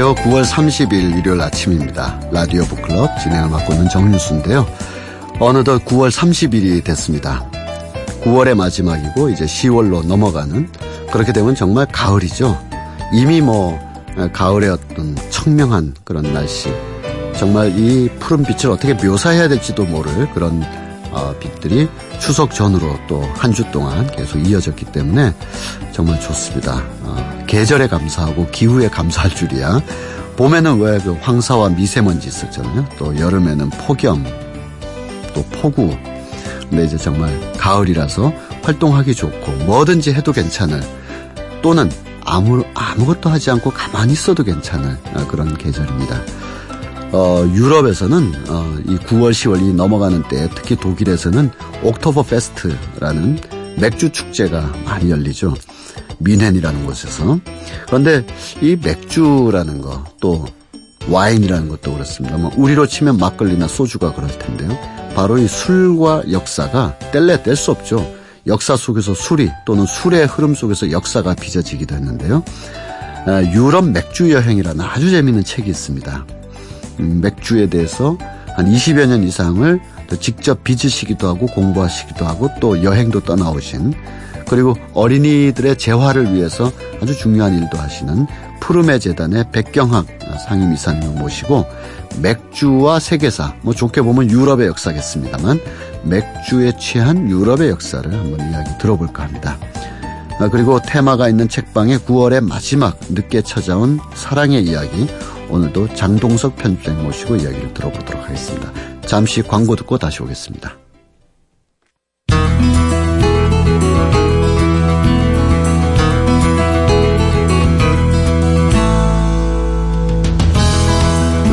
안녕하세요. 9월 30일 일요일 아침입니다. 라디오 북클럽 진행을 맡고 있는 정윤수인데요. 어느덧 9월 30일이 됐습니다. 9월의 마지막이고 이제 10월로 넘어가는 그렇게 되면 정말 가을이죠. 이미 뭐 가을의 어떤 청명한 그런 날씨 정말 이 푸른 빛을 어떻게 묘사해야 될지도 모를 그런 어, 빛들이 추석 전으로 또 한 주 동안 계속 이어졌기 때문에 정말 좋습니다. 어, 계절에 감사하고 기후에 감사할 줄이야. 봄에는 왜 그 황사와 미세먼지 있었잖아요. 또 여름에는 폭염, 또 폭우. 근데 이제 정말 가을이라서 활동하기 좋고 뭐든지 해도 괜찮을 또는 아무 아무것도 하지 않고 가만히 있어도 괜찮을 어, 그런 계절입니다. 어, 유럽에서는 어, 이 9월, 10월이 넘어가는 때 특히 독일에서는 옥토버 페스트라는 맥주 축제가 많이 열리죠. 뮌헨이라는 곳에서. 그런데 이 맥주라는 거 또 와인이라는 것도 그렇습니다. 뭐 우리로 치면 막걸리나 소주가 그럴 텐데요. 바로 이 술과 역사가 뗄래 뗄 수 없죠. 역사 속에서 술이 또는 술의 흐름 속에서 역사가 빚어지기도 했는데요. 아, 유럽 맥주 여행이라는 아주 재미있는 책이 있습니다. 음, 맥주에 대해서 한 20여 년 이상을 직접 빚으시기도 하고 공부하시기도 하고 또 여행도 떠나오신 그리고 어린이들의 재활을 위해서 아주 중요한 일도 하시는 푸르메 재단의 백경학 상임 이사님을 모시고 맥주와 세계사, 뭐 좋게 보면 유럽의 역사겠습니다만 맥주에 취한 유럽의 역사를 한번 이야기 들어볼까 합니다. 아, 그리고 테마가 있는 책방의 9월의 마지막 늦게 찾아온 사랑의 이야기 오늘도 장동석 편집장 모시고 이야기를 들어보도록 하겠습니다. 잠시 광고 듣고 다시 오겠습니다.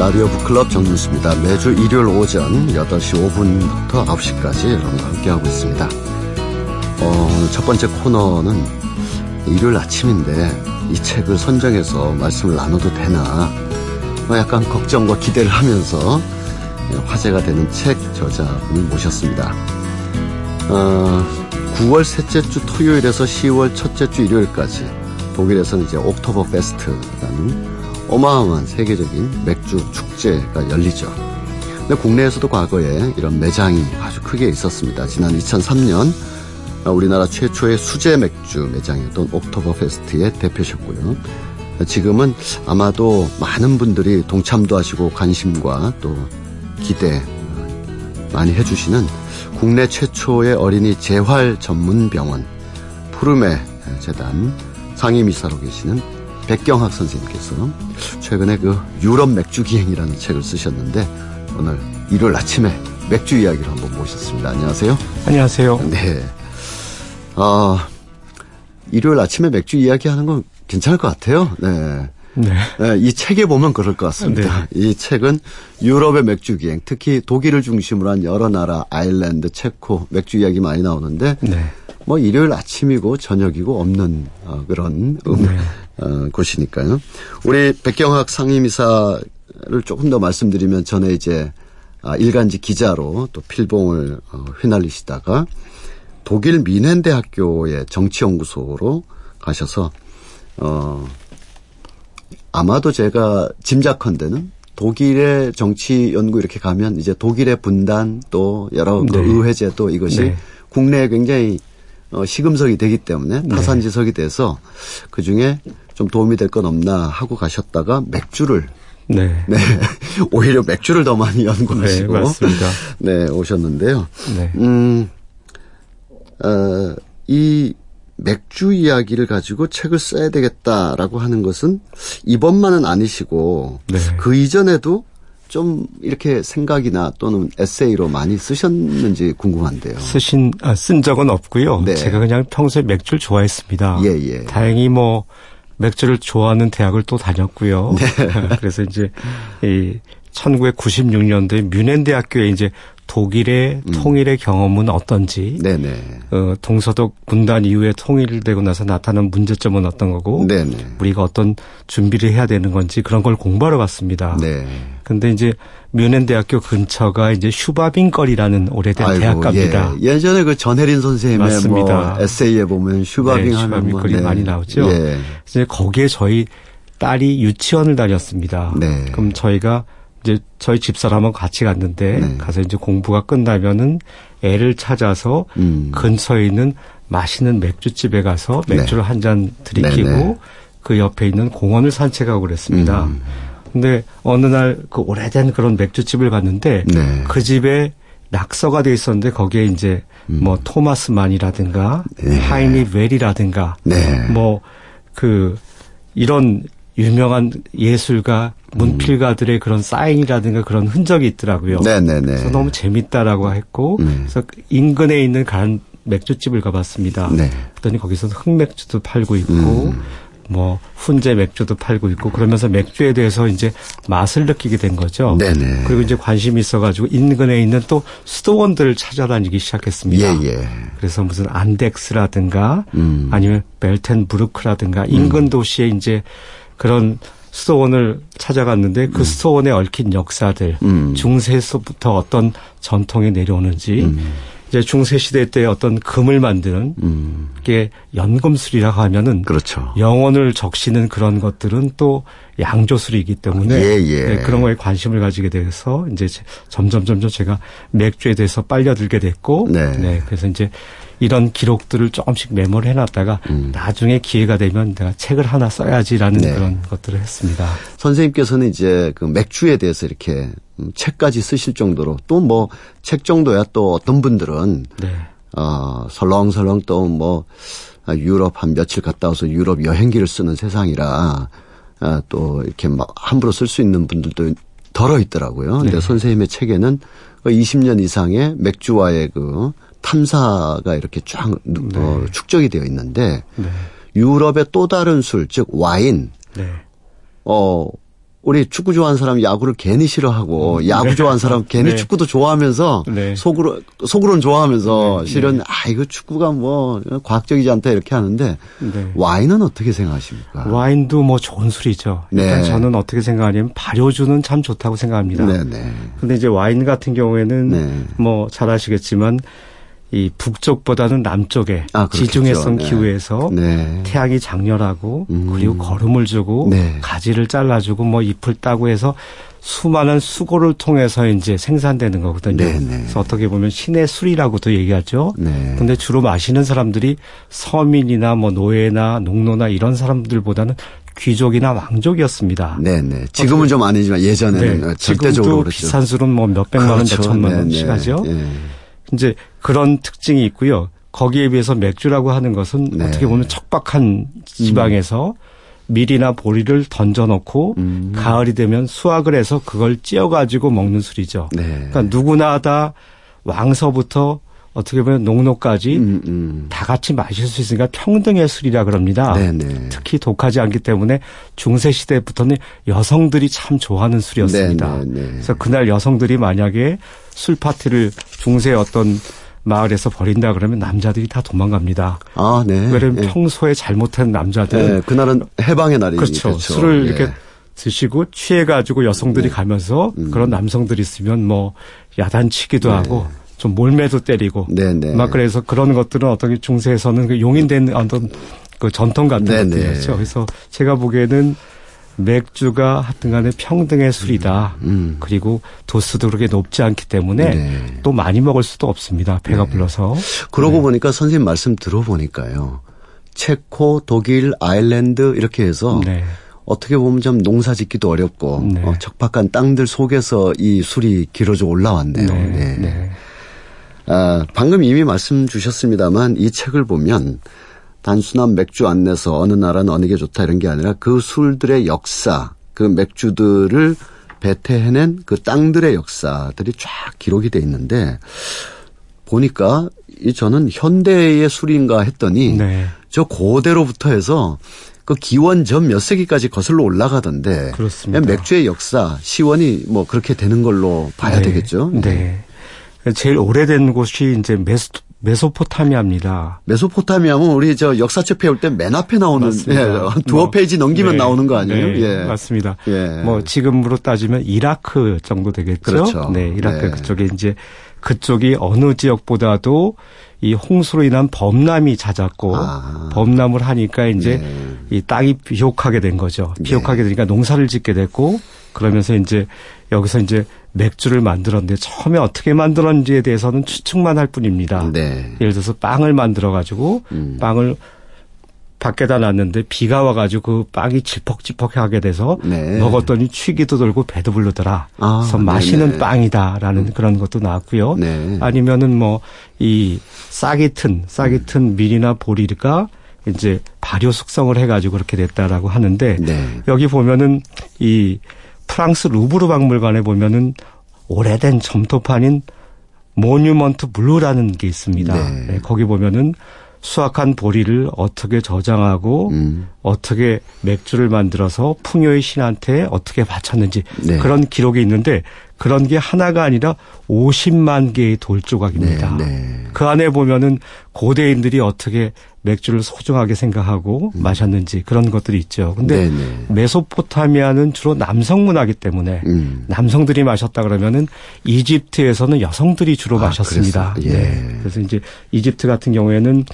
라디오 북클럽 정윤수입니다. 매주 일요일 오전 8시 5분부터 9시까지 여러분과 함께하고 있습니다. 어, 오늘 첫 번째 코너는 일요일 아침인데 이 책을 선정해서 말씀을 나눠도 되나 뭐 약간 걱정과 기대를 하면서 화제가 되는 책 저자분을 모셨습니다. 어, 9월 셋째 주 토요일에서 10월 첫째 주 일요일까지 독일에서는 이제 옥토버 페스트라는 어마어마한 세계적인 맥주 축제가 열리죠. 근데 국내에서도 과거에 이런 매장이 아주 크게 있었습니다. 지난 2003년 우리나라 최초의 수제 맥주 매장이었던 옥토버 페스트의 대표셨고요. 지금은 아마도 많은 분들이 동참도 하시고 관심과 또 기대 많이 해주시는 국내 최초의 어린이 재활 전문 병원 푸르메 재단 상임이사로 계시는 백경학 선생님께서 최근에 그 유럽 맥주 기행이라는 책을 쓰셨는데 오늘 일요일 아침에 맥주 이야기를 한번 모셨습니다. 안녕하세요. 안녕하세요. 네. 아, 일요일 아침에 맥주 이야기 하는 건 괜찮을 것 같아요. 네. 네. 네. 이 책에 보면 그럴 것 같습니다. 네. 이 책은 유럽의 맥주 기행, 특히 독일을 중심으로 한 여러 나라, 아일랜드, 체코 맥주 이야기 많이 나오는데 네. 뭐 일요일 아침이고 저녁이고 없는 어, 그런 음, 네. 어, 곳이니까요. 우리 백경학 상임이사를 조금 더 말씀드리면 전에 이제 아, 일간지 기자로 또 필봉을 어, 휘날리시다가 독일 미넨 대학교의 정치연구소로 가셔서 어 아마도 제가 짐작컨대는 독일의 정치 연구 이렇게 가면 이제 독일의 분단 또 여러 그 네. 그 의회제도 이것이 네. 국내에 굉장히 어, 시금석이 되기 때문에 네. 타산지석이 돼서 그 중에 좀 도움이 될 건 없나 하고 가셨다가 맥주를 네. 네. 오히려 맥주를 더 많이 연구하시고. 네, 맞습니다. 네, 오셨는데요. 네. 음, 어, 이 맥주 이야기를 가지고 책을 써야 되겠다라고 하는 것은 이번만은 아니시고 네. 그 이전에도 좀 이렇게 생각이나 또는 에세이로 많이 쓰셨는지 궁금한데요. 쓰신 아, 쓴 적은 없고요. 네. 제가 그냥 평소에 맥주를 좋아했습니다. 예, 예. 다행히 뭐 맥주를 좋아하는 대학을 또 다녔고요. 네. 그래서 이제 이 1996년도에 뮌헨 대학교에 이제 독일의 음. 통일의 경험은 어떤지, 네네. 어, 동서독 분단 이후에 통일되고 나서 나타난 문제점은 어떤 거고, 네네. 우리가 어떤 준비를 해야 되는 건지 그런 걸 공부하러 갔습니다. 네. 근데 이제 뮌헨 대학교 근처가 이제 슈바빙 거리라는 오래된 아이고, 대학가입니다. 예. 전에 그 전혜린 선생님의 맞습니다. 뭐 에세이에 보면 슈바빙 네, 슈바빙 뭐, 거리 네. 많이 나오죠. 예. 이제 거기에 저희 딸이 유치원을 다녔습니다. 네. 그럼 저희가 이제 저희 집사람하고 같이 갔는데 네. 가서 이제 공부가 끝나면은 애를 찾아서 음. 근처에 있는 맛있는 맥주집에 가서 네. 맥주를 네. 한잔 들이키고 네, 네. 그 옆에 있는 공원을 산책하고 그랬습니다. 음. 근데 어느 날 그 오래된 그런 맥주집을 갔는데 네. 그 집에 낙서가 돼 있었는데 거기에 이제 음. 뭐 토마스 만이라든가 네. 하이니 웰이라든가 뭐그 이런 유명한 예술가 문필가들의 그런 사인이라든가 그런 흔적이 있더라고요. 네네네. 그래서 너무 재밌다라고 했고 음. 그래서 인근에 있는 간 맥주집을 가봤습니다. 네. 그랬더니 거기서 흑맥주도 팔고 있고 음. 뭐 훈제 맥주도 팔고 있고 그러면서 맥주에 대해서 이제 맛을 느끼게 된 거죠. 네네. 그리고 이제 관심이 있어가지고 인근에 있는 또 수도원들을 찾아다니기 시작했습니다. 예, 예. 그래서 무슨 안덱스라든가 음. 아니면 벨텐부르크라든가 인근 도시에 이제 그런 수도원을 찾아갔는데 그 음. 수도원에 얽힌 역사들, 음. 중세에서부터 어떤 전통이 내려오는지, 음. 이제 중세 시대 때 어떤 금을 만드는 음. 게 연금술이라고 하면은 그렇죠. 영혼을 적시는 그런 것들은 또 양조술이기 때문에 예, 예. 네, 그런 거에 관심을 가지게 돼서 이제 점점 점점 제가 맥주에 대해서 빨려들게 됐고, 네. 네 그래서 이제 이런 기록들을 조금씩 메모를 해놨다가 음. 나중에 기회가 되면 내가 책을 하나 써야지라는 네. 그런 것들을 했습니다. 선생님께서는 이제 그 맥주에 대해서 이렇게 책까지 쓰실 정도로 또 뭐 책 정도야 또 어떤 분들은 네. 어, 설렁설렁 또 뭐 유럽 한 며칠 갔다 와서 유럽 여행기를 쓰는 세상이라 아, 또 이렇게 막 함부로 쓸 수 있는 분들도 덜어 있더라고요. 근데 네. 선생님의 책에는 20년 그 이상의 맥주와의 그 탐사가 이렇게 쫙 어, 네. 어, 축적이 되어 있는데 네. 유럽의 또 다른 술, 즉 와인. 네. 어 우리 축구 좋아하는 사람 야구를 괜히 싫어하고 음, 야구 네. 좋아하는 사람 괜히 네. 축구도 좋아하면서 네. 속으로 속으로는 좋아하면서 네. 실은 네. 아 이거 축구가 뭐 과학적이지 않다 이렇게 하는데 네. 와인은 어떻게 생각하십니까? 와인도 뭐 좋은 술이죠. 일단 저는 어떻게 생각하냐면 발효주는 참 좋다고 생각합니다. 네, 네. 근데 이제 와인 같은 경우에는 뭐 잘 아시겠지만 이 북쪽보다는 남쪽에 아, 지중해성 네. 기후에서 네. 태양이 장렬하고 음. 그리고 거름을 주고 네. 가지를 잘라주고 뭐 잎을 따고 해서 수많은 수고를 통해서 이제 생산되는 거거든요. 네네. 네. 그래서 어떻게 보면 신의 술이라고도 얘기하죠. 네. 근데 주로 마시는 사람들이 서민이나 뭐 노예나 농노나 이런 사람들보다는 귀족이나 왕족이었습니다. 네네. 지금은 좀 아니지만 예전에는 네. 절대적으로 그렇죠. 비싼 술은 뭐 몇백만 원, 그렇죠. 몇천만 원씩 하죠. 네. 이제 그런 특징이 있고요. 거기에 비해서 맥주라고 하는 것은 네. 어떻게 보면 척박한 지방에서 음. 밀이나 보리를 던져놓고 음. 가을이 되면 수확을 해서 그걸 찧어가지고 먹는 술이죠. 네. 그러니까 누구나 다 왕서부터 어떻게 보면 농노까지 음, 음. 다 같이 마실 수 있으니까 평등의 술이라 그럽니다. 네네. 네. 특히 독하지 않기 때문에 중세 시대부터는 여성들이 참 좋아하는 술이었습니다. 네네. 네, 그래서 그날 여성들이 만약에 술 파티를 중세 어떤 마을에서 버린다 그러면 남자들이 다 도망갑니다. 아, 네. 왜냐면 네. 평소에 잘못한 남자들은 네, 그날은 해방의 날이니까 그렇죠. 그렇죠. 술을 네. 이렇게 드시고 취해가지고 여성들이 네. 가면서 음. 그런 남성들이 있으면 뭐 야단치기도 네. 하고 좀 몰매도 때리고 네네. 네. 막 그래서 그런 것들은 어떤 중세에서는 그 용인된 어떤 그 전통 같은 네네. 것들이었죠. 그래서 제가 보기에는 맥주가 하여튼간에 평등의 술이다. 음, 음. 그리고 도수도 그렇게 높지 않기 때문에 네. 또 많이 먹을 수도 없습니다. 배가 네. 불러서. 그러고 네. 보니까 선생님 말씀 들어보니까요. 체코, 독일, 아일랜드 이렇게 해서 네. 어떻게 보면 좀 농사 짓기도 어렵고 네. 어, 적박한 땅들 속에서 이 술이 길어져 올라왔네요. 네. 네. 아, 방금 이미 말씀 주셨습니다만 이 책을 보면 단순한 맥주 안내서 어느 나라는 어느 게 좋다 이런 게 아니라 그 술들의 역사, 그 맥주들을 배태해낸 그 땅들의 역사들이 쫙 기록이 돼 있는데 보니까 이 저는 현대의 술인가 했더니 네. 저 고대로부터 해서 그 기원 전 몇 세기까지 거슬러 올라가던데 그렇습니다. 맥주의 역사 시원이 뭐 그렇게 되는 걸로 봐야 네. 되겠죠. 네. 네. 제일 오래된 곳이 이제 메스 메소포타미아입니다. 메소포타미아는 우리 저 역사책 배울 때 맨 앞에 나오는 예, 두어 뭐, 페이지 넘기면 네, 나오는 거 아니에요? 네, 예. 맞습니다. 예. 뭐 지금으로 따지면 이라크 정도 되겠죠. 그렇죠. 네, 이라크 네. 그쪽에 이제 그쪽이 어느 지역보다도 이 홍수로 인한 범람이 잦았고 아. 범람을 하니까 이제 네. 이 땅이 비옥하게 된 거죠. 비옥하게 되니까 농사를 짓게 됐고 그러면서 이제 여기서 이제 맥주를 만들었는데 처음에 어떻게 만들었는지에 대해서는 추측만 할 뿐입니다. 네. 예를 들어서 빵을 만들어 가지고 음. 빵을 밖에다 놨는데 비가 와가지고 그 빵이 지퍽지퍽하게 돼서 네. 먹었더니 취기도 돌고 배도 부르더라. 아, 그래서 맛있는 네네. 빵이다라는 음. 그런 것도 나왔고요. 네. 아니면은 뭐 이 싹이 튼 싹이 튼 밀이나 보리가 이제 발효 숙성을 해가지고 그렇게 됐다라고 하는데 네. 여기 보면은 이 프랑스 루브르 박물관에 보면은 오래된 점토판인 Monument Blue라는 게 있습니다. 네. 네, 거기 보면은 수확한 보리를 어떻게 저장하고 음. 어떻게 맥주를 만들어서 풍요의 신한테 어떻게 바쳤는지 네. 그런 기록이 있는데 그런 게 하나가 아니라 50만 개의 돌조각입니다. 네, 네. 그 안에 보면은 고대인들이 어떻게 맥주를 소중하게 생각하고 음. 마셨는지 그런 것들이 있죠. 근데 네네. 네. 메소포타미아는 주로 남성 문화기 때문에 음. 남성들이 마셨다 그러면은 이집트에서는 여성들이 주로 아, 마셨습니다. 예. 네. 그래서 이제 이집트 같은 경우에는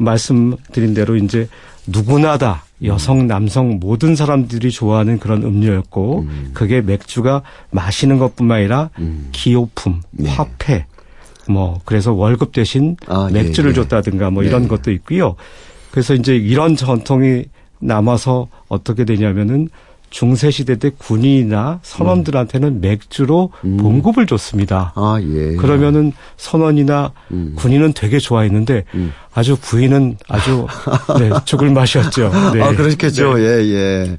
말씀드린 대로 이제 누구나 다 여성, 남성 모든 사람들이 좋아하는 그런 음료였고 음. 그게 맥주가 마시는 것뿐만 아니라 음. 기호품, 네. 화폐 뭐 그래서 월급 대신 아, 예, 맥주를 예, 예. 줬다든가 뭐 네. 이런 것도 있고요. 그래서 이제 이런 전통이 남아서 어떻게 되냐면은 중세 시대 때 군인이나 선원들한테는 음. 맥주로 음. 봉급을 줬습니다. 아, 예. 그러면은 선원이나 음. 군인은 되게 좋아했는데 음. 아주 부인은 아주 네, 죽을 맛이었죠. 네. 아, 그렇겠죠. 네. 예, 예. 네.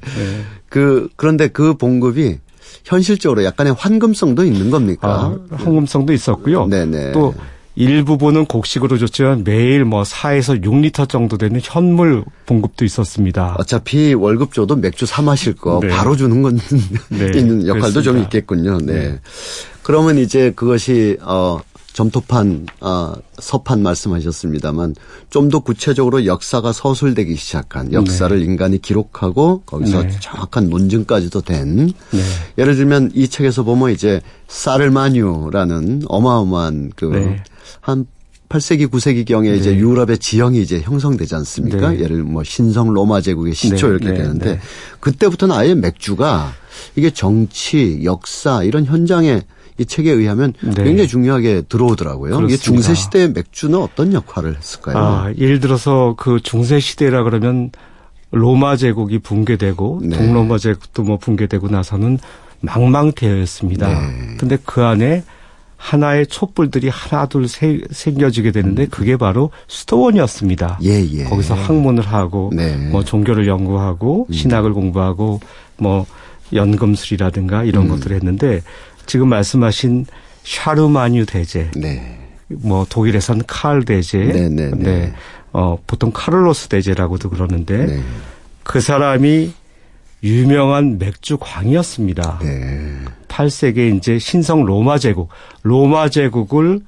그 그런데 그 봉급이 현실적으로 약간의 환금성도 있는 겁니까? 아, 환금성도 있었고요. 네네. 또 일부분은 곡식으로 줬지만 매일 뭐 4에서 6리터 정도 되는 현물 봉급도 있었습니다. 어차피 월급 줘도 맥주 사 마실 거 네. 바로 주는 건 네, 있는 역할도 그렇습니다. 좀 있겠군요. 네. 네. 그러면 이제 그것이 어 점토판, 아, 서판 말씀하셨습니다만 좀 더 구체적으로 역사가 서술되기 시작한 역사를 네. 인간이 기록하고 거기서 네. 정확한 논증까지도 된 네. 예를 들면 이 책에서 보면 이제 사르마뉴라는 어마어마한 그 한 네. 8세기 9세기 경에 네. 이제 유럽의 지형이 이제 형성되지 않습니까? 네. 예를 뭐 신성 로마 제국의 시초 이렇게 되는데 그때부터는 아예 맥주가 이게 정치, 역사 이런 현장에 이 책에 의하면 네. 굉장히 중요하게 들어오더라고요. 그렇습니다. 이게 중세 시대의 맥주는 어떤 역할을 했을까요? 아, 예를 들어서 그 중세 시대라 그러면 로마 제국이 붕괴되고 네. 동로마 제국도 뭐 붕괴되고 나서는 망망대여였습니다. 네. 근데 그 안에 하나의 촛불들이 하나 둘 세, 생겨지게 되는데 음. 그게 바로 수도원이었습니다. 예, 예. 거기서 학문을 하고 네. 뭐 종교를 연구하고 음. 신학을 공부하고 뭐 연금술이라든가 이런 음. 것들을 했는데 지금 말씀하신 샤르마뉴 대제. 네. 뭐 독일에선 칼 대제. 네, 네, 네. 네. 어 보통 카를로스 대제라고도 그러는데 네. 그 사람이 유명한 맥주 광이었습니다. 네. 8세기에 이제 신성 로마 제국, 로마 제국을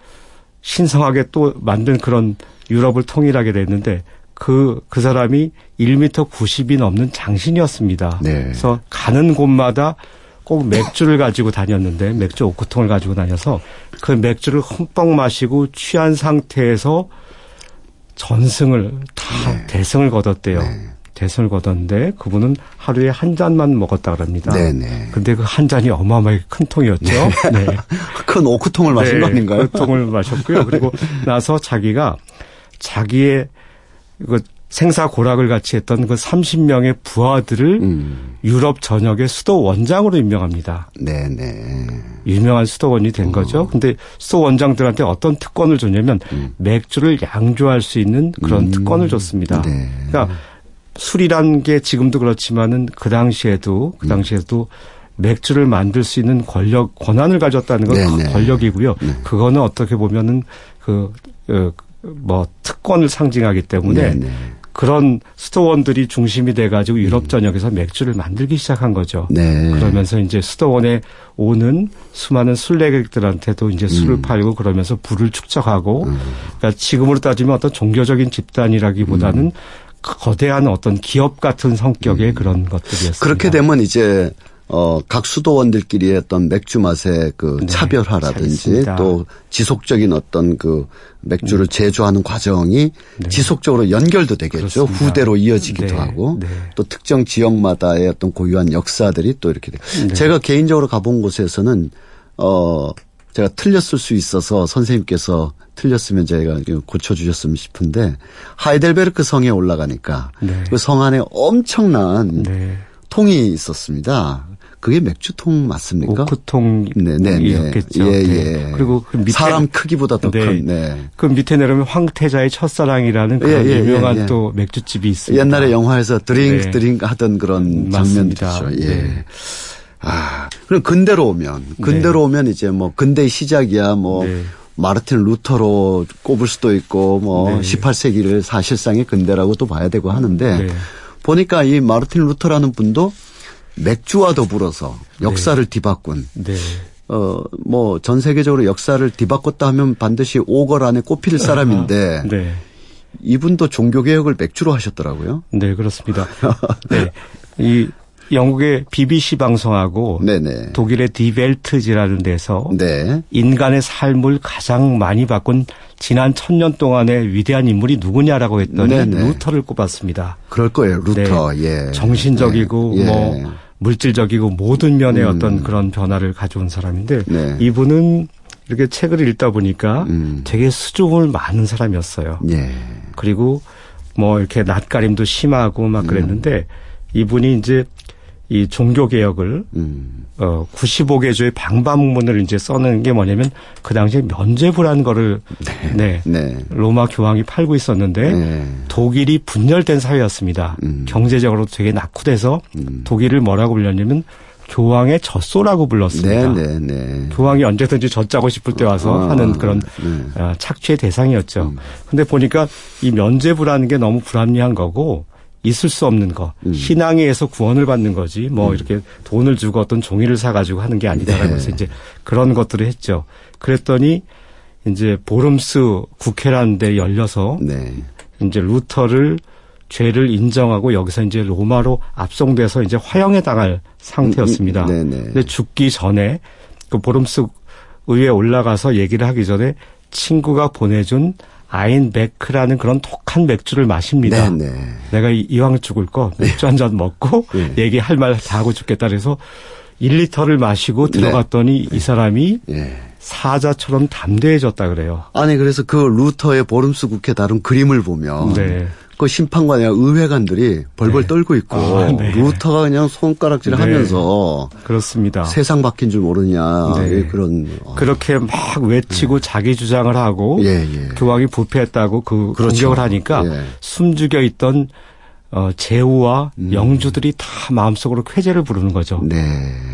신성하게 또 만든 그런 유럽을 통일하게 됐는데 그, 그 사람이 1m 90이 넘는 장신이었습니다. 네. 그래서 가는 곳마다 꼭 맥주를 가지고 다녔는데 맥주 오크통을 가지고 다녀서 그 맥주를 흠뻑 마시고 취한 상태에서 전승을 다 네. 대승을 거뒀대요. 네. 거뒀는데 그분은 하루에 한 잔만 먹었다 그럽니다. 네네. 네. 근데 그 한 잔이 어마어마하게 큰 통이었죠. 네. 네. 큰 오크통을 마신 네, 거 아닌가요? 오크통을 마셨고요. 그리고 나서 자기가 자기의 그 생사고락을 같이 했던 그 30명의 부하들을 음. 유럽 전역의 수도 원장으로 임명합니다. 네네. 유명한 수도원이 된 어. 거죠. 근데 수도 원장들한테 어떤 특권을 줬냐면 음. 맥주를 양조할 수 있는 그런 음. 특권을 줬습니다. 네. 그러니까 술이란 게 지금도 그렇지만은 그 당시에도 그 음. 당시에도 맥주를 만들 수 있는 권력 권한을 가졌다는 건 네네. 권력이고요. 네. 그거는 어떻게 보면은 그, 그뭐 특권을 상징하기 때문에 네네. 그런 스토원들이 중심이 돼가지고 유럽 음. 전역에서 맥주를 만들기 시작한 거죠. 네. 그러면서 이제 스토원에 오는 수많은 순례객들한테도 이제 술을 음. 팔고 그러면서 부를 축적하고, 음. 그러니까 지금으로 따지면 어떤 종교적인 집단이라기보다는 음. 거대한 어떤 기업 같은 성격의 음. 그런 것들이었습니다. 그렇게 되면 이제 어, 각 수도원들끼리의 어떤 맥주 맛의 그 네, 차별화라든지 또 지속적인 어떤 그 맥주를 네. 제조하는 과정이 네. 지속적으로 연결도 되겠죠. 그렇습니다. 후대로 이어지기도 네. 하고 네. 또 특정 지역마다의 어떤 고유한 역사들이 또 이렇게 돼. 네. 제가 개인적으로 가본 곳에서는 어, 제가 틀렸을 수 있어서 선생님께서 틀렸으면 제가 고쳐주셨으면 싶은데 하이델베르크 성에 올라가니까 그성 안에 엄청난 통이 있었습니다. 그게 맥주통 맞습니까? 오크통이었겠죠. 네, 네, 네. 예, 예. 그리고 그 밑에 사람 크기보다 더 큰. 네. 그 밑에 내려면 황태자의 첫사랑이라는 예, 그런 예, 예, 유명한 예, 또 맥주집이 있습니다. 옛날에 영화에서 drink 네. drink 하던 그런 장면이죠. 예. 네. 아, 그럼 근대로 오면 근대로 네. 오면 이제 뭐 근대의 시작이야 뭐 마르틴 루터로 꼽을 수도 있고 뭐 18세기를 사실상의 근대라고 도 봐야 되고 하는데 보니까 이 마르틴 루터라는 분도 맥주와 더불어서 역사를 네. 뒤바꾼 네. 어, 뭐, 전 세계적으로 역사를 뒤바꿨다 하면 반드시 5걸 안에 꼽힐 사람인데. 네. 이분도 종교개혁을 맥주로 하셨더라고요. 네, 그렇습니다. 네. 이 영국의 BBC 방송하고 네네. 독일의 Die Welt지라는 데서 네. 인간의 삶을 가장 많이 바꾼 지난 천년 동안의 위대한 인물이 누구냐라고 했더니 네네. 루터를 꼽았습니다. 그럴 거예요, 루터. 네. 예. 정신적이고 네. 뭐 예. 물질적이고 모든 면의 음. 어떤 그런 변화를 가져온 사람인데 네. 이분은 이렇게 책을 읽다 보니까 음. 되게 수줍음을 많은 사람이었어요. 예. 그리고 뭐 이렇게 낯가림도 심하고 막 그랬는데 음. 이분이 이제 이 종교 개혁을 음. 어 95개 조의 방방문을 이제 써는 게 뭐냐면 그 당시에 면죄부라는 거를 네, 네, 네. 로마 교황이 팔고 있었는데 네. 독일이 분열된 사회였습니다. 음. 경제적으로 되게 낙후돼서 음. 독일을 뭐라고 불렸냐면 교황의 젖소라고 불렀습니다. 네, 네, 네. 교황이 언제든지 젖자고 싶을 때 와서 아, 하는 그런 네. 어, 착취의 대상이었죠. 음. 근데 보니까 이 면죄부라는 게 너무 불합리한 거고 있을 수 없는 거. 음. 신앙에 의해서 구원을 받는 거지. 뭐 음. 이렇게 돈을 주고 어떤 종이를 사 가지고 하는 게 아니다라고 네. 해서 이제 그런 것들을 했죠. 그랬더니 이제 보름스 국회라는 데 열려서 네. 이제 루터를 죄를 인정하고 여기서 이제 로마로 압송돼서 이제 화형에 당할 상태였습니다. 음, 음, 네, 네. 근데 죽기 전에 그 보름스 의회에 올라가서 얘기를 하기 전에 친구가 보내준 아인베크라는 그런 독한 맥주를 마십니다. 네네. 네. 내가 이 왕 죽을 거 맥주 한 잔 먹고 네. 얘기할 말 다 하고 죽겠다 그래서 1리터를 마시고 들어갔더니 네. 이 사람이 네. 사자처럼 담대해졌다 그래요. 아니 그래서 그 루터의 보름스 국회 다룬 그림을 보면 네. 그 심판관이나 의회관들이 벌벌 네. 떨고 있고 아, 네. 루터가 그냥 손가락질 네. 하면서 그렇습니다. 세상 바뀐 줄 모르냐 네. 예, 그런 어. 그렇게 막 외치고 네. 자기 주장을 하고 예, 예. 교황이 부패했다고 그 그렇죠. 공격을 하니까 예. 숨죽여 있던 어, 제후와 음. 영주들이 다 마음속으로 쾌재를 부르는 거죠. 네.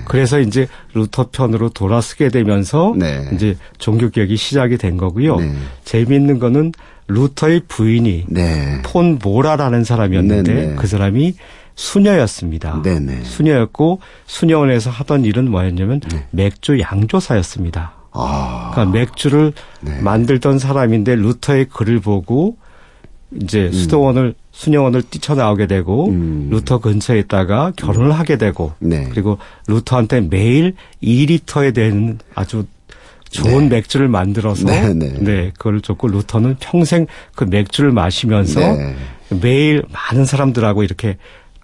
그래서 이제 루터 편으로 돌아서게 되면서 네. 이제 종교 개혁이 시작이 된 거고요. 네. 재미있는 거는 루터의 부인이 네. 폰 보라라는 사람이었는데 네네. 네. 그 사람이 수녀였습니다. 네네. 네. 수녀였고 수녀원에서 하던 일은 뭐였냐면 네. 맥주 양조사였습니다. 아. 그러니까 맥주를 네. 만들던 사람인데 루터의 글을 보고 이제 음. 수도원을 수녀원을 뛰쳐나오게 되고 음. 루터 근처에 있다가 결혼을 하게 되고 네. 그리고 루터한테 매일 2리터에 대한 아주 좋은 네. 맥주를 만들어서 네, 네. 네, 그걸 줬고 루터는 평생 그 맥주를 마시면서 네. 매일 많은 사람들하고 이렇게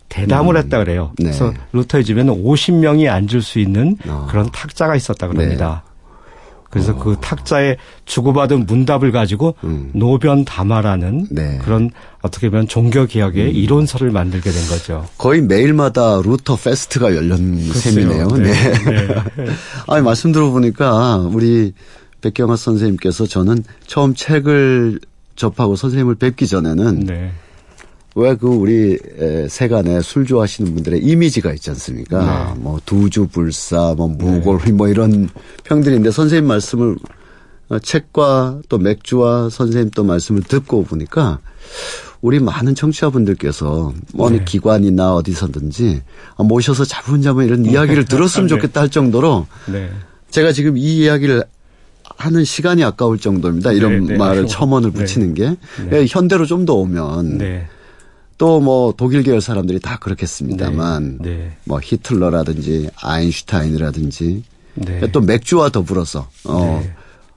대담을 음. 했다 그래요. 네. 그래서 루터의 집에는 50명이 앉을 수 있는 어. 그런 탁자가 있었다 그럽니다. 네. 그래서 어. 그 탁자에 주고받은 문답을 가지고 음. 노변 담화라는 네. 그런 어떻게 보면 종교 개혁의 음. 이론서를 만들게 된 거죠. 거의 매일마다 루터 Fest가 열린 셈이네요. 네. 네. 네. 아니 말씀 들어보니까 우리 백경학 선생님께서 저는 처음 책을 접하고 선생님을 뵙기 전에는 네. 왜 그 우리 세간에 술 좋아하시는 분들의 이미지가 있지 않습니까? 네. 뭐 두주불사, 뭐 무골휘 네. 뭐 이런 평들인데 선생님 말씀을 어, 책과 또 맥주와 선생님 또 말씀을 듣고 보니까 우리 많은 청취자분들께서 어느 네. 기관이나 어디서든지 모셔서 자분자분 이런 네. 이야기를 들었으면 네. 좋겠다 할 정도로 네. 제가 지금 이 이야기를 하는 시간이 아까울 정도입니다. 이런 말을 첨언을 붙이는 게 현대로 좀 더 오면 또 뭐 독일 계열 사람들이 다 그렇겠습니다만 네. 네. 뭐 히틀러라든지 아인슈타인이라든지 네. 또 맥주와 더불어서 어 네.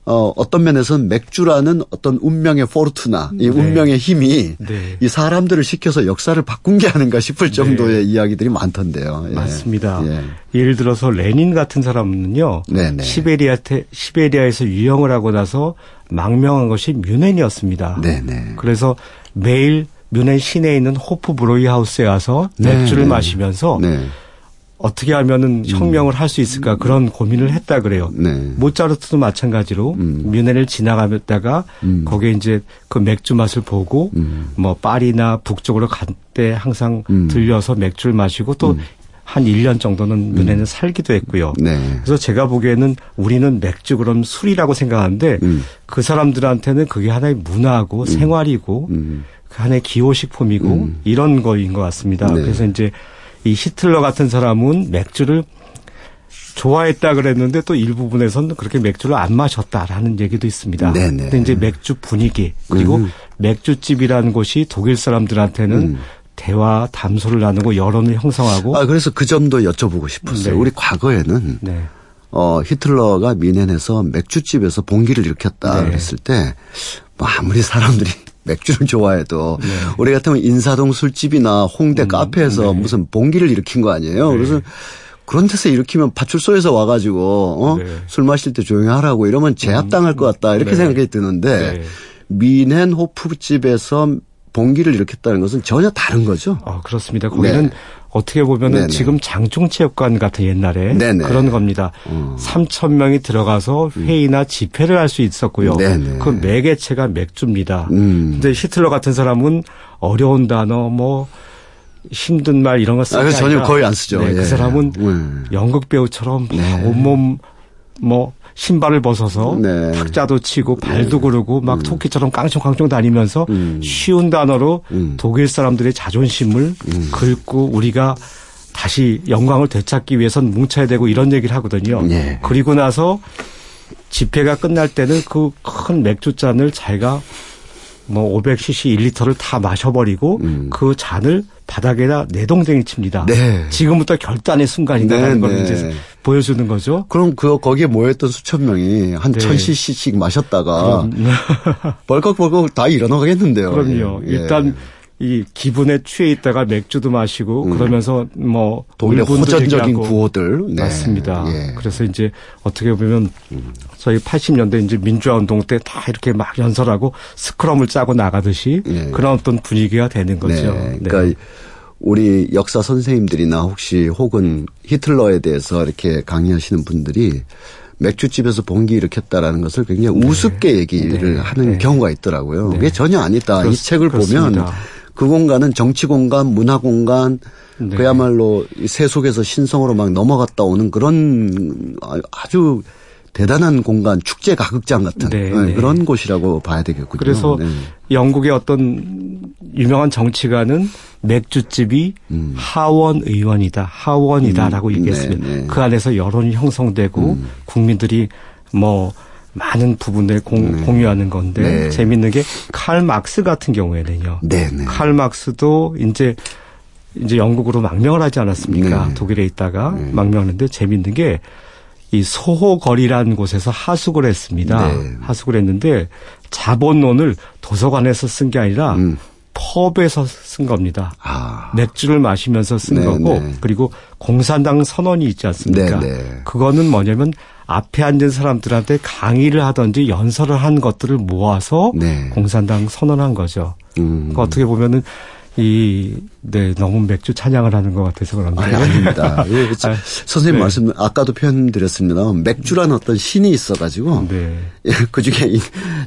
어, 어떤 면에서는 맥주라는 어떤 운명의 Fortuna, 이 네. 운명의 힘이 네. 이 사람들을 시켜서 역사를 바꾼 게 아닌가 싶을 정도의 네. 이야기들이 많던데요. 예. 맞습니다. 예. 예를 들어서 레닌 같은 사람은요. 시베리아 테, 시베리아에서 유형을 하고 나서 망명한 것이 뮌헨이었습니다. 네네. 네. 그래서 매일 뮌헨 시내에 있는 호프 브로이 하우스에 와서 맥주를 네. 마시면서 네. 어떻게 하면은 혁명을 음. 할수 있을까 그런 고민을 했다 그래요. 네. 모차르트도 마찬가지로 음. 뮌헨을 지나가다가 음. 거기에 이제 그 맥주 맛을 보고 음. 뭐 파리나 북쪽으로 갈 때 항상 음. 들려서 맥주를 마시고 또한 1년 음. 정도는 뮌헨에 살기도 했고요. 네. 그래서 제가 보기에는 우리는 맥주 그럼 술이라고 생각하는데 그 사람들한테는 그게 하나의 문화고 생활이고 그 하나의 기호식품이고 이런 거인 것 같습니다. 네. 그래서 이제 이 히틀러 같은 사람은 맥주를 좋아했다 그랬는데 또 일부분에서는 그렇게 맥주를 안 마셨다라는 얘기도 있습니다. 네네. 근데 이제 맥주 분위기 그리고 음. 맥주집이라는 곳이 독일 사람들한테는 음. 대화 담소를 나누고 여론을 형성하고 아 그래서 그 점도 여쭤보고 싶었어요. 네. 우리 과거에는 네. 어 히틀러가 미넨에서 맥주집에서 봉기를 일으켰다 네. 그랬을 때 뭐 아무리 사람들이 맥주를 좋아해도 네. 우리 같으면 인사동 술집이나 홍대 음, 카페에서 네. 무슨 봉기를 일으킨 거 아니에요. 네. 그래서 그런 데서 일으키면 파출소에서 와가지고 어? 네. 술 마실 때 조용히 하라고 이러면 제압당할 것 같다 이렇게 네. 생각이 드는데 네. 미넨 호프 집에서 봉기를 일으켰다는 것은 전혀 다른 거죠. 아 그렇습니다. 거기는 어떻게 보면은 네네. 지금 장충체육관 같은 옛날에 네네. 그런 겁니다. 음. 3천 명이 들어가서 회의나 집회를 할 수 있었고요. 네네. 그 매개체가 맥주입니다. 음. 근데 히틀러 같은 사람은 어려운 단어 뭐 힘든 말 이런 거 쓰지 아, 전혀 거의 안 쓰죠. 네, 그 예. 그 사람은 음. 연극 배우처럼 네. 온몸 뭐 신발을 벗어서 네. 탁자도 치고 발도 네. 구르고 막 음. 토끼처럼 깡총깡총 다니면서 음. 쉬운 단어로 음. 독일 사람들의 자존심을 음. 긁고 우리가 다시 영광을 되찾기 위해선 뭉쳐야 되고 이런 얘기를 하거든요. 네. 그리고 나서 집회가 끝날 때는 그 큰 맥주 잔을 자기가 뭐 500cc 1리터를 다 마셔버리고 음. 그 잔을 바닥에다 내동댕이 칩니다. 네. 지금부터 결단의 순간이다라는 네, 걸 네. 이제 보여주는 거죠. 그럼 그 거기에 모였던 수천 명이 한 네. 1000cc씩 마셨다가 벌컥벌컥 다 일어나가겠는데요. 그럼요. 예. 일단 이 기분에 취해 있다가 맥주도 마시고 음. 그러면서 뭐 독일의 호전적인 구호들 네. 맞습니다. 예. 그래서 이제 어떻게 보면 저희 80년대 이제 민주화 운동 때 다 이렇게 막 연설하고 스크럼을 짜고 나가듯이 예. 그런 어떤 분위기가 되는 거죠. 네. 네. 그러니까 우리 역사 선생님들이나 혹시 혹은 히틀러에 대해서 이렇게 강의하시는 분들이 맥주집에서 봉기 일으켰다라는 것을 굉장히 네. 우습게 얘기를 네. 하는 네. 경우가 있더라고요. 그게 전혀 아니다. 그렇, 이 책을 그렇습니다. 보면 그 공간은 정치 공간, 문화 공간, 네. 그야말로 새 속에서 신성으로 막 넘어갔다 오는 그런 아주 대단한 공간, 축제 가극장 같은 네, 네. 그런 곳이라고 봐야 되겠군요. 그래서 네. 영국의 어떤 유명한 정치가는 맥주집이 음. 하원 의원이다, 하원이다라고 음, 얘기했습니다. 네, 네. 그 안에서 여론이 형성되고 음. 국민들이 뭐 많은 부분을 공, 네. 공유하는 건데 네. 재밌는 게 칼 막스 같은 경우에는요. 네, 네. 칼 막스도 이제 이제 영국으로 망명을 하지 않았습니까? 네. 독일에 있다가 네. 망명하는데 재밌는 게 이 소호거리라는 곳에서 하숙을 했습니다. 네. 하숙을 했는데 자본론을 도서관에서 쓴 게 아니라 음. 펍에서 쓴 겁니다. 아. 맥주를 마시면서 쓴 거고 그리고 공산당 선언이 있지 않습니까? 그거는 뭐냐면 앞에 앉은 사람들한테 강의를 하든지 연설을 한 것들을 모아서 네. 공산당 선언한 거죠. 음. 그러니까 어떻게 보면은 이, 네, 너무 맥주 찬양을 하는 것 같아서 그런데. 아니, 아닙니다. 예, 아, 선생님 네. 말씀, 아까도 표현드렸습니다. 맥주라는 어떤 신이 있어가지고. 네. 예, 그 중에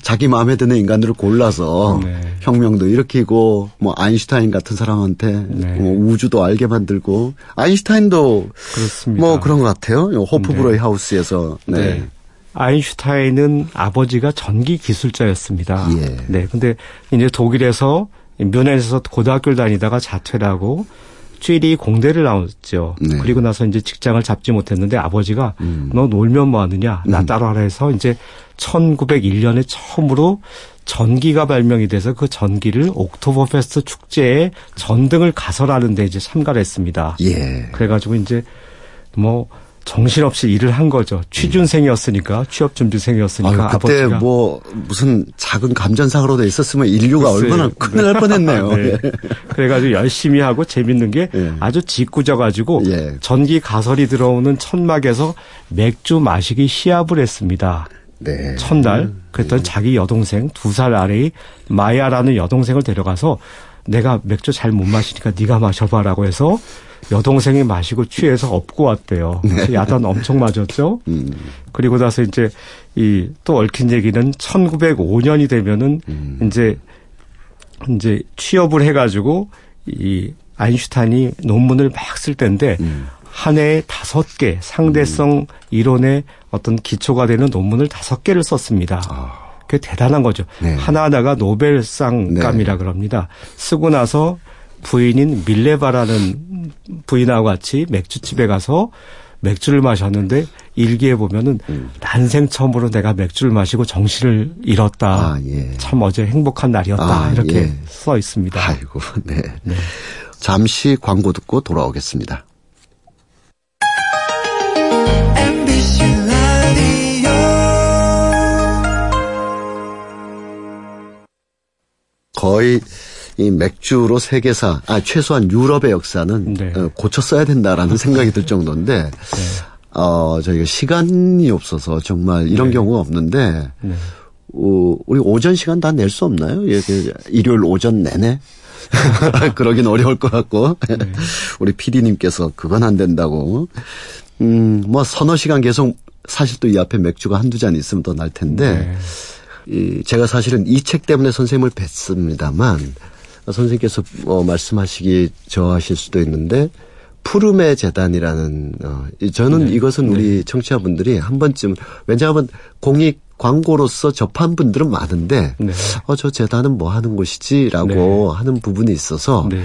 자기 마음에 드는 인간들을 골라서 네. 혁명도 일으키고, 뭐, 아인슈타인 같은 사람한테 네. 뭐 우주도 알게 만들고, 아인슈타인도. 그렇습니다. 뭐 그런 것 같아요. 호프브로이 네. 하우스에서. 네. 네. 아인슈타인은 아버지가 전기 기술자였습니다. 예. 네. 근데 이제 독일에서 면회에서 고등학교를 다니다가 자퇴를 하고 쥐리 공대를 나왔죠. 네. 그리고 나서 이제 직장을 잡지 못했는데 아버지가 음. 너 놀면 뭐 하느냐 나 음. 따로 하라 해서 이제 1901년에 처음으로 전기가 발명이 돼서 그 전기를 옥토버 페스트 축제에 전등을 가설하는 데 이제 참가를 했습니다. 예. 그래가지고 이제 뭐 정신없이 일을 한 거죠. 취준생이었으니까 취업 준비생이었으니까 아, 그때 버지가 뭐 무슨 작은 감전사고로 돼 있었으면 인류가 글쎄, 얼마나 큰일 날 뻔했네요. 네. 예. 그래가지고 열심히 하고 재밌는 게 예. 아주 짓궂어 가지고 예. 전기 가설이 들어오는 천막에서 맥주 마시기 시합을 했습니다. 네. 첫날 그랬더니 네. 자기 여동생 두 살 아래의 마야라는 여동생을 데려가서 내가 맥주 잘 못 마시니까 네가 마셔봐라고 해서 여동생이 마시고 취해서 업고 왔대요. 네. 야단 엄청 맞았죠. 음. 그리고 나서 이제 이 또 얽힌 얘기는 1905년이 되면은 음. 이제 이제 취업을 해가지고 이 아인슈타인이 논문을 막 쓸 때인데 음. 한 해에 다섯 개 상대성 음. 이론의 어떤 기초가 되는 논문을 다섯 개를 썼습니다. 아. 그게 대단한 거죠. 네. 하나하나가 노벨상감이라 네. 그럽니다. 쓰고 나서 부인인 밀레바라는 부인하고 같이 맥주집에 가서 맥주를 마셨는데 일기에 보면은 음. 난생 처음으로 내가 맥주를 마시고 정신을 잃었다. 아, 예. 참 어제 행복한 날이었다. 아, 이렇게 예. 써 있습니다. 아이고, 네. 네. 잠시 광고 듣고 돌아오겠습니다. 거의 이 맥주로 세계사, 아, 최소한 유럽의 역사는 네. 어, 고쳤어야 된다라는 생각이 들 정도인데, 네. 어, 저희가 시간이 없어서 정말 이런 네. 경우가 없는데, 네. 어, 우리 오전 시간 다 낼 수 없나요? 예, 그 일요일 오전 내내? 그러긴 어려울 것 같고, 네. 우리 PD님께서 그건 안 된다고. 음, 뭐 서너 시간 계속 사실 또 이 앞에 맥주가 한두 잔 있으면 더 날 텐데, 네. 이 제가 사실은 이 책 때문에 선생님을 뵀습니다만 선생님께서 어, 말씀하시기 저하실 수도 있는데 푸르메 재단이라는 어, 저는 네. 이것은 우리 네. 청취자분들이 한 번쯤 왜냐하면 공익 광고로서 접한 분들은 많은데 네. 어저 재단은 뭐 하는 곳이지라고 네. 하는 부분이 있어서 네.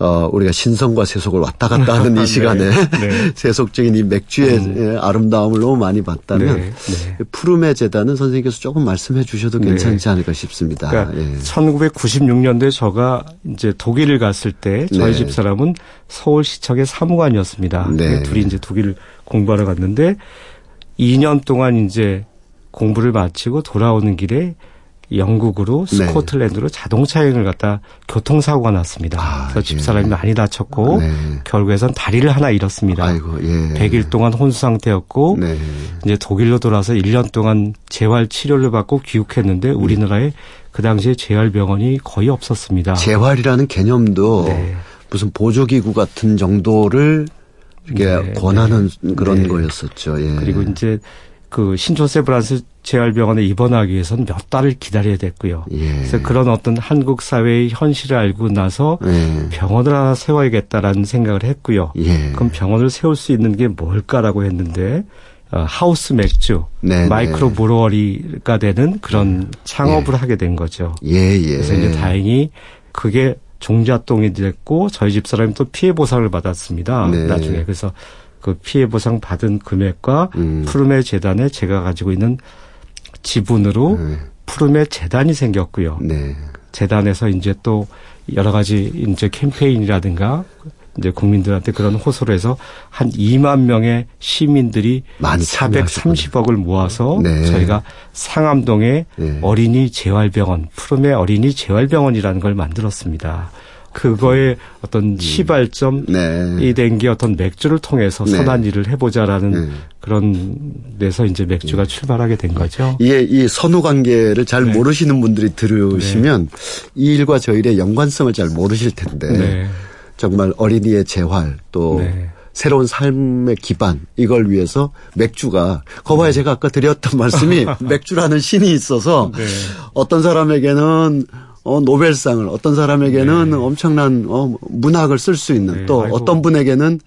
어, 우리가 신성과 세속을 왔다 갔다 하는 이 네. 시간에 네. 세속적인 이 맥주의 음. 예, 아름다움을 너무 많이 봤다면 네. 네. 푸르메 재단은 선생님께서 조금 말씀해 주셔도 네. 괜찮지 않을까 싶습니다. 그러니까 예. 1996년도에 저가 이제 독일을 갔을 때 저희 네. 집 사람은 서울시청의 사무관이었습니다. 둘이 이제 독일을 공부하러 갔는데 2년 동안 이제 공부를 마치고 돌아오는 길에 영국으로 네. 스코틀랜드로 네. 자동차 여행을 갔다 교통사고가 났습니다. 아, 그래서 집사람이 예. 많이 다쳤고 네. 결국에선 다리를 하나 잃었습니다. 아이고, 예. 100일 동안 혼수 상태였고 네. 이제 독일로 돌아서 1년 동안 재활 치료를 받고 귀국했는데 음. 우리나라에 그 당시에 재활 병원이 거의 없었습니다. 재활이라는 개념도 네. 무슨 보조기구 같은 정도를 이게 네, 권하는 그런 거였었죠. 예. 그리고 이제 그 신촌세브란스 재활병원에 입원하기 위해서는 몇 달을 기다려야 됐고요. 예. 그래서 그런 어떤 한국 사회의 현실을 알고 나서 예. 병원을 하나 세워야겠다라는 생각을 했고요. 예. 그럼 병원을 세울 수 있는 게 뭘까라고 했는데 어, 하우스 맥주, 네, 네. 마이크로 브로어리가 되는 그런 예. 창업을 하게 된 거죠. 예, 예. 그래서 이제 다행히 그게 종잣돈이 됐고 저희 집 사람이 또 피해 보상을 받았습니다. 네. 나중에 그래서 그 피해 보상 받은 금액과 음. 푸르메 재단에 제가 가지고 있는 지분으로 네. 푸르메 재단이 생겼고요. 네. 재단에서 이제 또 여러 가지 이제 캠페인이라든가 이제 국민들한테 그런 호소를 해서 한 2만 명의 시민들이 430억을 모아서 네. 저희가 상암동에 네. 어린이 재활병원, 푸르메 어린이 재활병원이라는 걸 만들었습니다. 그거의 어떤 음. 시발점이 네. 된게 어떤 맥주를 통해서 네. 선한 일을 해보자라는 네. 그런 데서 이제 맥주가 네. 출발하게 된 거죠. 이게 이 선후 관계를 잘 네. 모르시는 분들이 들으시면 네. 이 일과 저 일의 연관성을 잘 모르실 텐데 정말 어린이의 재활 또 새로운 삶의 기반 이걸 위해서 맥주가 거봐야 제가 아까 드렸던 말씀이 맥주라는 신이 있어서 어떤 사람에게는 어, 노벨상을 어떤 사람에게는 네. 엄청난 어, 문학을 쓸 수 있는 네. 또 아이고. 어떤 분에게는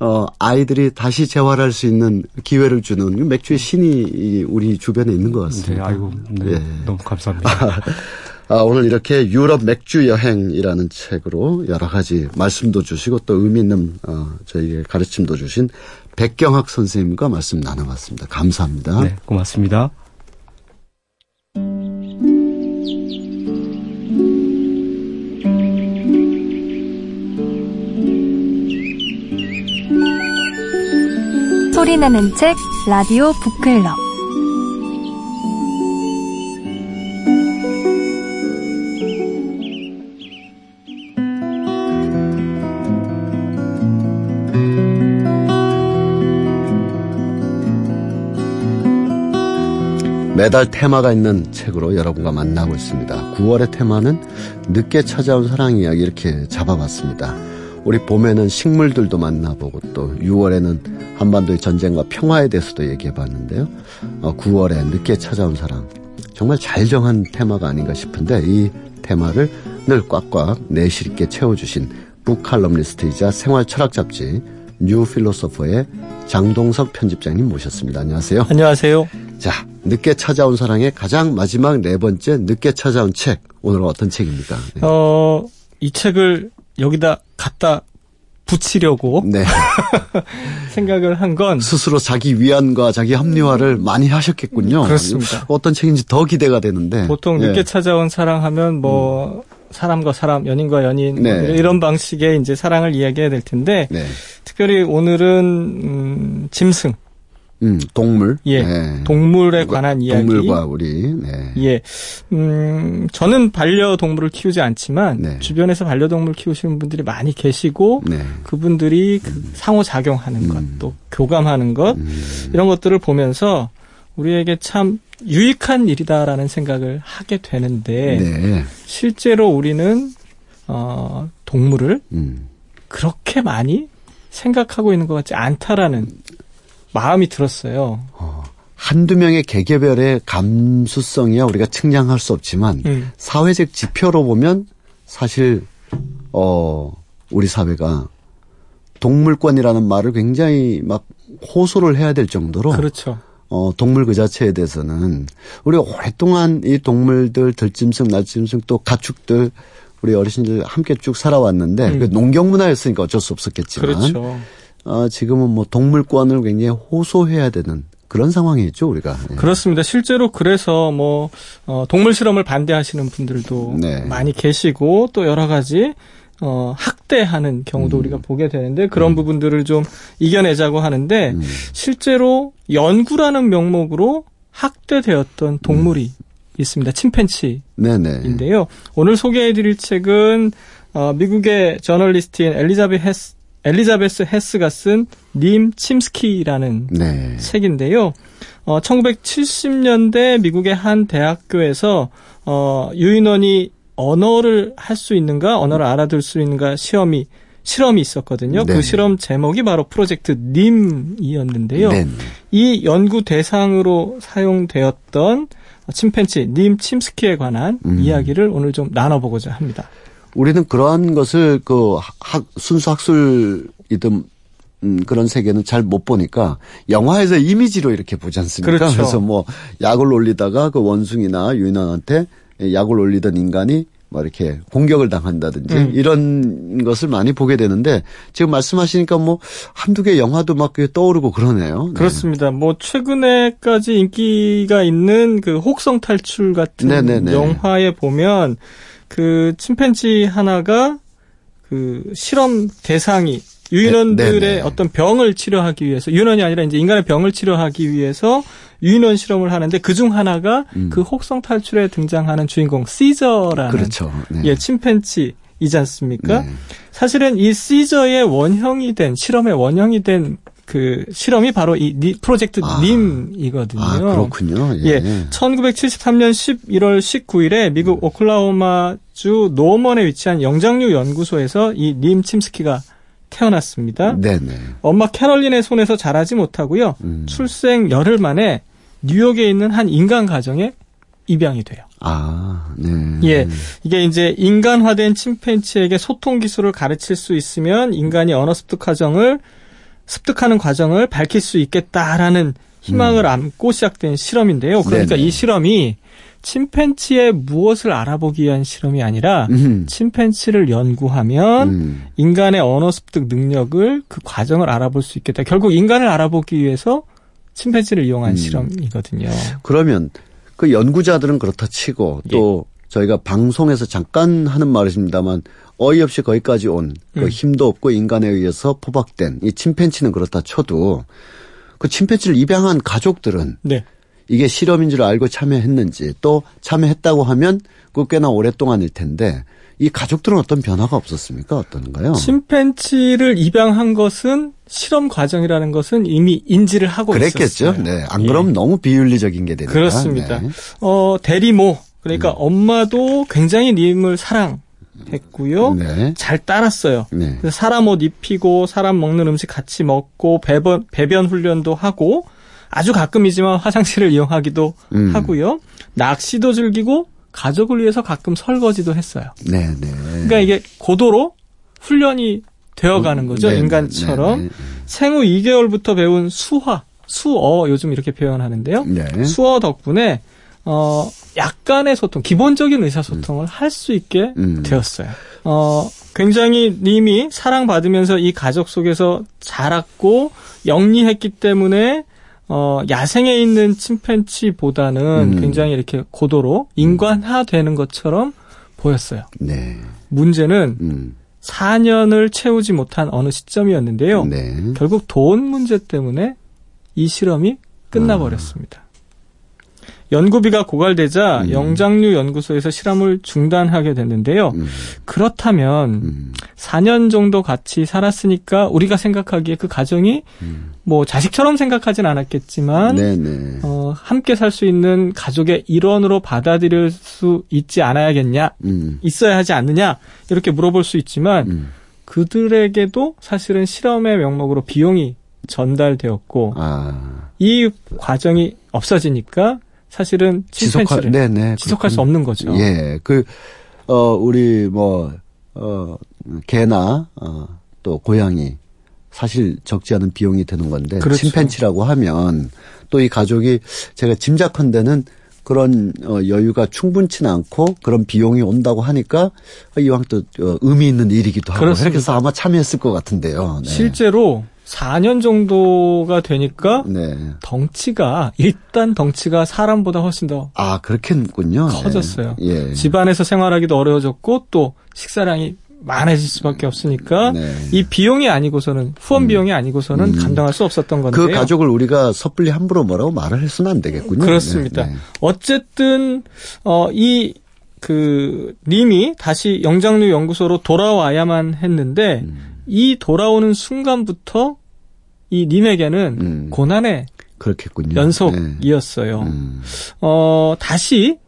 어, 아이들이 다시 재활할 수 있는 기회를 주는 맥주의 신이 우리 주변에 있는 것 같습니다. 네, 아이고, 네, 예. 너무 감사합니다. 아, 오늘 이렇게 유럽 맥주 여행이라는 책으로 여러 가지 말씀도 주시고 또 의미 있는 어, 저희에게 가르침도 주신 백경학 선생님과 말씀 나눠봤습니다. 감사합니다. 네, 고맙습니다. 소리내는 책 라디오 북클럽 매달 테마가 있는 책으로 여러분과 만나고 있습니다. 9월의 테마는 늦게 찾아온 사랑 이야기 이렇게 잡아봤습니다. 우리 봄에는 식물들도 만나보고 또 6월에는 한반도의 전쟁과 평화에 대해서도 얘기해 봤는데요. 9월에 어, 늦게 찾아온 사랑 정말 잘 정한 테마가 아닌가 싶은데 이 테마를 늘 꽉꽉 내실 있게 채워주신 북칼럼니스트이자 생활 철학 잡지 New Philosopher의 장동석 편집장님 모셨습니다. 안녕하세요. 안녕하세요. 자, 늦게 찾아온 사랑의 가장 마지막 네 번째 늦게 찾아온 책. 오늘은 어떤 책입니까? 네. 어, 이 책을 여기다 갖다 붙이려고 네. 생각을 한 건 스스로 자기 위안과 자기 합리화를 많이 하셨겠군요. 그렇습니다. 어떤 책인지 더 기대가 되는데 보통 늦게 네. 찾아온 사랑하면 뭐 음. 사람과 사람, 연인과 연인 네. 이런 방식의 이제 사랑을 이야기해야 될 텐데 네. 특별히 오늘은 음, 짐승 음, 동물. 예. 네. 동물에 관한 이야기. 동물과 우리. 네. 예. 음, 저는 반려동물을 키우지 않지만 네. 주변에서 반려동물 키우시는 분들이 많이 계시고 네. 그분들이 그 음. 상호작용하는 음. 것, 또 교감하는 것 음. 이런 것들을 보면서 우리에게 참 유익한 일이다라는 생각을 하게 되는데 네. 실제로 우리는 어, 동물을 음. 그렇게 많이 생각하고 있는 것 같지 않다라는 마음이 들었어요. 어, 한두 명의 개개별의 감수성이야 우리가 측량할 수 없지만 음. 사회적 지표로 보면 사실 어 우리 사회가 동물권이라는 말을 굉장히 막 호소를 해야 될 정도로 그렇죠. 어, 동물 그 자체에 대해서는 우리가 오랫동안 이 동물들 들짐승, 날짐승 또 가축들 우리 어르신들 함께 쭉 살아왔는데 음. 그 농경 문화였으니까 어쩔 수 없었겠지만 그렇죠. 어, 지금은 뭐 동물권을 굉장히 호소해야 되는 그런 상황이 있죠 우리가. 네. 그렇습니다. 실제로 그래서 뭐 어, 동물 실험을 반대하시는 분들도 네. 많이 계시고 또 여러 가지 어, 학대하는 경우도 음. 우리가 보게 되는데 그런 음. 부분들을 좀 이겨내자고 하는데 음. 실제로 연구라는 명목으로 학대되었던 동물이 음. 있습니다. 침팬치인데요. 오늘 소개해드릴 책은 어, 미국의 저널리스트인 엘리자베 헤스, 엘리자베스 헤스가 쓴 님 침스키라는 네. 책인데요. 어, 1970년대 미국의 한 대학교에서 어, 유인원이 언어를 할 수 있는가, 언어를 알아들 수 있는가 시험이 실험이 있었거든요. 그 네. 그 실험 제목이 바로 프로젝트 님이었는데요. 네. 이 연구 대상으로 사용되었던 침팬치 님 침스키에 관한 음. 이야기를 오늘 좀 나눠보고자 합니다. 우리는 그러한 것을 그 학, 순수 학술이든 음, 그런 세계는 잘 못 보니까 영화에서 이미지로 이렇게 보지 않습니까? 그렇죠. 그래서 뭐 약을 올리다가 그 원숭이나 유인원한테 약을 올리던 인간이 뭐 이렇게 공격을 당한다든지 음. 이런 것을 많이 보게 되는데 지금 말씀하시니까 뭐 한두 개 영화도 막 떠오르고 그러네요. 네. 그렇습니다. 뭐 최근에까지 인기가 있는 그 혹성 탈출 같은 네네네. 영화에 보면 그 침팬지 하나가 그 실험 대상이 유인원들의 네, 네, 네. 어떤 병을 치료하기 위해서 유인원이 아니라 이제 인간의 병을 치료하기 위해서 유인원 실험을 하는데 그중 하나가 음. 그 혹성 탈출에 등장하는 주인공 시저라는 그렇죠. 네. 예 침팬지이지 않습니까? 네. 사실은 이 시저의 원형이 된 실험의 원형이 된 그 실험이 바로 이 니, 프로젝트 아. 님이거든요. 아, 그렇군요. 예. 예. 1973년 11월 19일에 미국 음. 오클라호마주 노먼에 위치한 영장류 연구소에서 이 님 침스키가 태어났습니다. 네네. 엄마 캐럴린의 손에서 자라지 못하고요. 음. 출생 열흘 만에 뉴욕에 있는 한 인간 가정에 입양이 돼요. 아, 네. 예. 이게 이제 인간화된 침팬치에게 소통 기술을 가르칠 수 있으면 인간이 언어 습득 과정을 습득하는 과정을 밝힐 수 있겠다라는 희망을 음. 안고 시작된 실험인데요. 그러니까 네네. 이 실험이 침팬치의 무엇을 알아보기 위한 실험이 아니라 음. 침팬치를 연구하면 음. 인간의 언어 습득 능력을 그 과정을 알아볼 수 있겠다. 결국 인간을 알아보기 위해서 침팬치를 이용한 음. 실험이거든요. 그러면 그 연구자들은 그렇다 치고 또 예. 저희가 방송에서 잠깐 하는 말이십니다만 어이없이 거기까지 온그 음. 힘도 없고 인간에 의해서 포박된 이 침팬치는 그렇다 쳐도 그 침팬지를 입양한 가족들은 네. 이게 실험인 줄 알고 참여했는지 또 참여했다고 하면 그 꽤나 오랫동안일 텐데 이 가족들은 어떤 변화가 없었습니까? 어떤가요? 침팬지를 입양한 것은 실험 과정이라는 것은 이미 인지를 하고 그랬겠죠. 있었어요. 네. 안 그러면 예. 너무 비윤리적인 게 되니까. 그렇습니다. 네. 어, 대리모 그러니까 음. 엄마도 굉장히 님을 사랑했고요. 네. 잘 따랐어요. 네. 사람 옷 입히고 사람 먹는 음식 같이 먹고 배변 배변 훈련도 하고 아주 가끔이지만 화장실을 이용하기도 음. 하고요. 낚시도 즐기고 가족을 위해서 가끔 설거지도 했어요. 네, 네. 그러니까 이게 고도로 훈련이 되어가는 거죠. 네, 인간처럼. 네, 네. 생후 2개월부터 배운 수화, 수어 요즘 이렇게 표현하는데요. 네. 수어 덕분에 어 약간의 소통, 기본적인 의사소통을 음. 할수 있게 음. 되었어요. 어 굉장히 님이 사랑받으면서 이 가족 속에서 자랐고 영리했기 때문에 어, 야생에 있는 침팬치보다는 음. 굉장히 이렇게 고도로 인간화되는 것처럼 보였어요. 네. 문제는 음. 4년을 채우지 못한 어느 시점이었는데요. 네. 결국 돈 문제 때문에 이 실험이 끝나버렸습니다. 아. 연구비가 고갈되자 음. 영장류 연구소에서 실험을 중단하게 됐는데요. 음. 그렇다면 음. 4년 정도 같이 살았으니까 우리가 생각하기에 그 가정이 음. 뭐 자식처럼 생각하진 않았겠지만 어, 함께 살 수 있는 가족의 일원으로 받아들일 수 있지 않아야겠냐, 음. 있어야 하지 않느냐 이렇게 물어볼 수 있지만 음. 그들에게도 사실은 실험의 명목으로 비용이 전달되었고 아. 이 과정이 없어지니까 사실은 지속할, 네네, 지속할 수 없는 거죠. 예, 그, 어, 우리 뭐, 어, 개나, 어, 또 고양이, 사실 적지 않은 비용이 되는 건데, 그렇죠. 침팬치라고 하면 또 이 가족이 제가 짐작한데는 그런 어, 여유가 충분치는 않고 그런 비용이 온다고 하니까 이왕 또 어, 의미 있는 일이기도 하고 그렇습니다. 그래서 아마 참여했을 것 같은데요. 네. 실제로 4년 정도가 되니까 네. 덩치가 일단 덩치가 사람보다 훨씬 더 아, 그렇겠군요. 커졌어요. 네. 예. 집안에서 생활하기도 어려워졌고 또 식사량이 많아질 수밖에 없으니까 네. 이 비용이 아니고서는 후원 음. 비용이 아니고서는 음. 감당할 수 없었던 건데요. 그 가족을 우리가 섣불리 함부로 뭐라고 말을 해서는 안 되겠군요. 그렇습니다. 네, 네. 어쨌든 어이 그 님이 다시 영장류 연구소로 돌아와야만 했는데 음. 이 돌아오는 순간부터 이 님에게는 음. 고난의 그렇겠군요. 연속이었어요. 네. 음. 어, 다시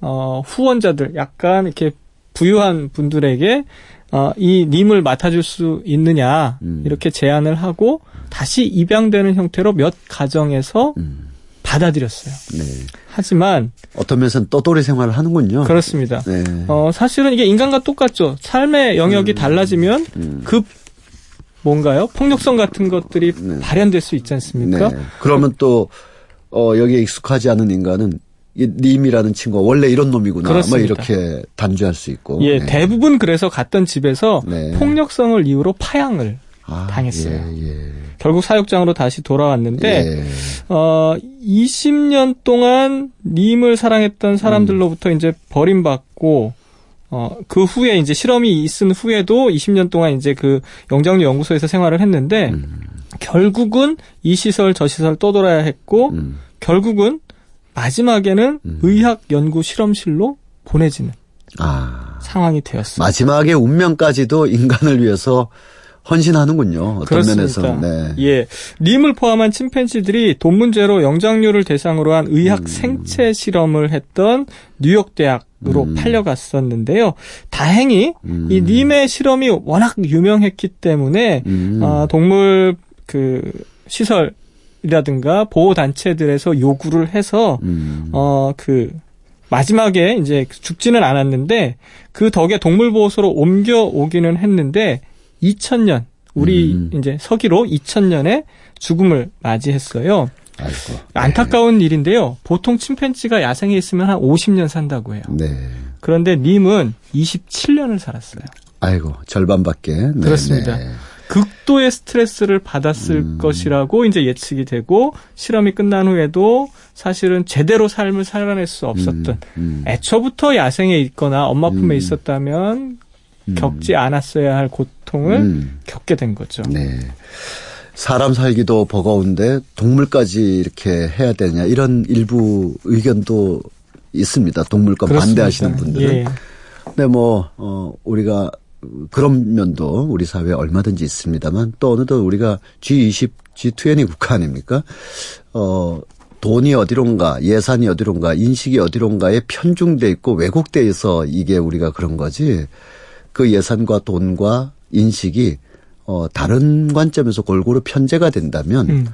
어, 후원자들 약간 이렇게 부유한 분들에게 어, 이 님을 맡아줄 수 있느냐 음. 이렇게 제안을 하고 다시 입양되는 형태로 몇 가정에서 음. 받아들였어요. 네. 하지만 어떤 면에서는 떠돌이 생활을 하는군요. 그렇습니다. 네. 어, 사실은 이게 인간과 똑같죠. 삶의 영역이 음. 달라지면 음. 급 뭔가요? 폭력성 같은 것들이 네. 발현될 수 있지 않습니까? 네. 그러면 또 어, 여기에 익숙하지 않은 인간은 이 님이라는 친구가 원래 이런 놈이구나. 뭐 이렇게 단죄할 수 있고. 예, 네. 대부분 그래서 갔던 집에서 네. 폭력성을 이유로 파양을 아, 당했어요. 예, 예. 결국 사육장으로 다시 돌아왔는데 예. 어 20년 동안 님을 사랑했던 사람들로부터 음. 이제 버림받고 어, 그 후에 이제 실험이 있은 후에도 20년 동안 이제 그 영장류 연구소에서 생활을 했는데 음. 결국은 이 시설 저 시설 떠돌아야 했고 음. 결국은 마지막에는 음. 의학 연구 실험실로 보내지는 아. 상황이 되었습니다. 마지막에 운명까지도 인간을 위해서 헌신하는군요. 어떤 그렇습니다. 면에서. 네. 예. 림을 포함한 침팬지들이 돈 문제로 영장류를 대상으로 한 의학 음. 생체 실험을 했던 뉴욕 대학으로 음. 팔려갔었는데요. 다행히 음. 이 림의 실험이 워낙 유명했기 때문에 음. 어, 동물 그 시설 이라든가 보호 단체들에서 요구를 해서 음. 어그 마지막에 이제 죽지는 않았는데 그 덕에 동물보호소로 옮겨 오기는 했는데 2000년 우리 음. 이제 서기로 2000년에 죽음을 맞이했어요. 아이고. 안타까운 네. 일인데요. 보통 침팬지가 야생에 있으면 한 50년 산다고 해요. 네. 그런데 님은 27년을 살았어요. 아이고, 절반밖에. 네, 그렇습니다. 네. 극도의 스트레스를 받았을 음. 것이라고 이제 예측이 되고 실험이 끝난 후에도 사실은 제대로 삶을 살아낼 수 없었던 음. 음. 애초부터 야생에 있거나 엄마 품에 음. 있었다면 음. 겪지 않았어야 할 고통을 음. 겪게 된 거죠. 네. 사람 살기도 버거운데 동물까지 이렇게 해야 되냐 이런 일부 의견도 있습니다. 동물권. 반대하시는 분들은. 예. 근데 뭐 어, 우리가 그런 면도 우리 사회에 얼마든지 있습니다만 또 어느덧 우리가 G20, G20 국가 아닙니까? 어, 돈이 어디론가, 예산이 어디론가, 인식이 어디론가에 편중돼 있고 왜곡돼 있어 이게 우리가 그런 거지. 그 예산과 돈과 인식이 어, 다른 관점에서 골고루 편제가 된다면 음.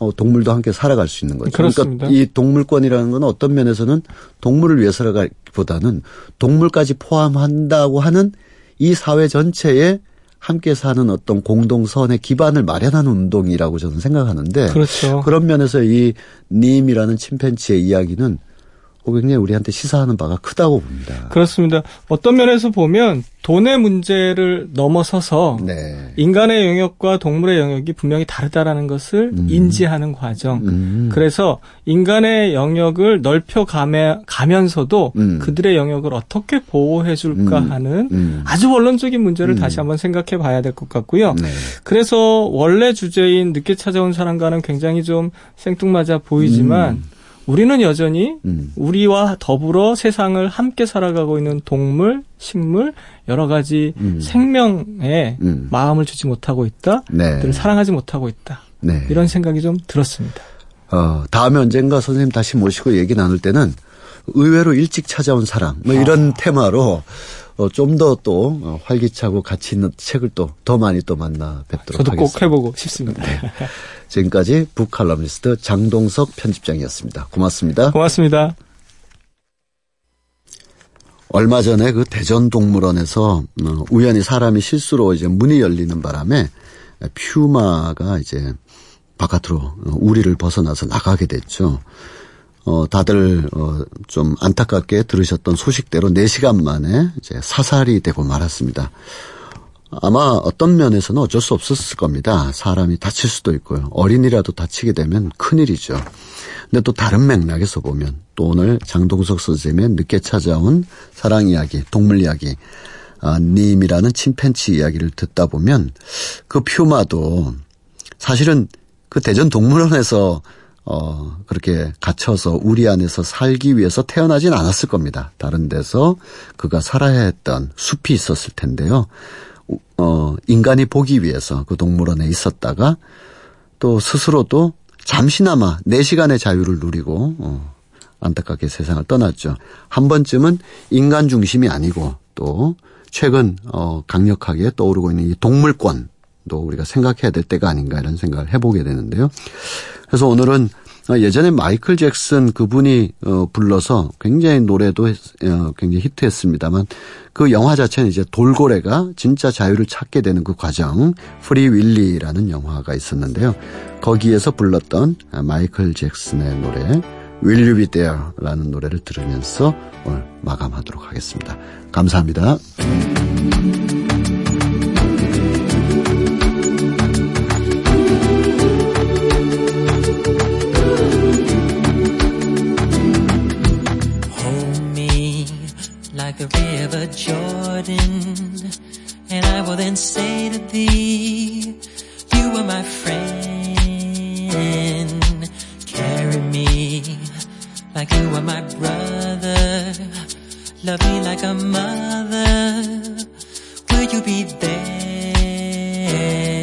어, 동물도 함께 살아갈 수 있는 거죠. 그러니까 그렇습니다. 그러니까 이 동물권이라는 건 어떤 면에서는 동물을 위해서라기보다는 동물까지 포함한다고 하는 이 사회 전체에 함께 사는 어떤 공동선의 기반을 마련하는 운동이라고 저는 생각하는데 그렇죠. 그런 면에서 이 님이라는 침팬치의 이야기는 굉장히 우리한테 시사하는 바가 크다고 봅니다. 그렇습니다. 어떤 면에서 보면 돈의 문제를 넘어서서 네. 인간의 영역과 동물의 영역이 분명히 다르다라는 것을 음. 인지하는 과정. 음. 그래서 인간의 영역을 넓혀 가면서도 음. 그들의 영역을 어떻게 보호해 줄까 음. 하는 음. 아주 원론적인 문제를 음. 다시 한번 생각해 봐야 될 것 같고요. 네. 그래서 원래 주제인 늦게 찾아온 사람과는 굉장히 좀 생뚱맞아 보이지만 우리는 여전히 음. 우리와 더불어 세상을 함께 살아가고 있는 동물, 식물, 여러 가지 음. 생명에 음. 마음을 주지 못하고 있다. 네. 늘 사랑하지 못하고 있다. 네. 이런 생각이 좀 들었습니다. 어, 다음에 언젠가 선생님 다시 모시고 얘기 나눌 때는 의외로 일찍 찾아온 사랑 뭐 이런 아. 테마로 어, 좀 더또 어, 활기차고 가치 있는 책을 또 더 많이 또 만나 뵙도록 저도 하겠습니다. 꼭 해보고 싶습니다. 네. 지금까지 북칼럼니스트 장동석 편집장이었습니다. 고맙습니다. 고맙습니다. 얼마 전에 그 대전 동물원에서 어, 우연히 사람이 실수로 이제 문이 열리는 바람에 퓨마가 이제 바깥으로 우리를 벗어나서 나가게 됐죠. 어, 다들, 어, 좀 안타깝게 들으셨던 소식대로 4시간 만에 이제 사살이 되고 말았습니다. 아마 어떤 면에서는 어쩔 수 없었을 겁니다. 사람이 다칠 수도 있고요. 어린이라도 다치게 되면 큰일이죠. 근데 또 다른 맥락에서 보면 또 오늘 장동석 선생님의 늦게 찾아온 사랑 이야기, 동물 이야기, 아, 님이라는 침팬치 이야기를 듣다 보면 그 퓨마도 사실은 그 대전 동물원에서 어, 그렇게 갇혀서 우리 안에서 살기 위해서 태어나진 않았을 겁니다. 다른 데서 그가 살아야 했던 숲이 있었을 텐데요. 어, 인간이 보기 위해서 그 동물원에 있었다가 또 스스로도 잠시나마 4시간의 자유를 누리고 어, 안타깝게 세상을 떠났죠. 한 번쯤은 인간 중심이 아니고 또 최근 어, 강력하게 떠오르고 있는 이 동물권도 우리가 생각해야 될 때가 아닌가 이런 생각을 해보게 되는데요. 그래서 오늘은 예전에 마이클 잭슨 그분이 어 불러서 굉장히 노래도 어 굉장히 히트했습니다만 그 영화 자체는 이제 돌고래가 진짜 자유를 찾게 되는 그 과정 프리 윌리라는 영화가 있었는데요. 거기에서 불렀던 마이클 잭슨의 노래 Will You Be There라는 노래를 들으면서 오늘 마감하도록 하겠습니다. 감사합니다. Say to thee, you are my friend. Carry me like you are my brother. Love me like a mother. Will you be there?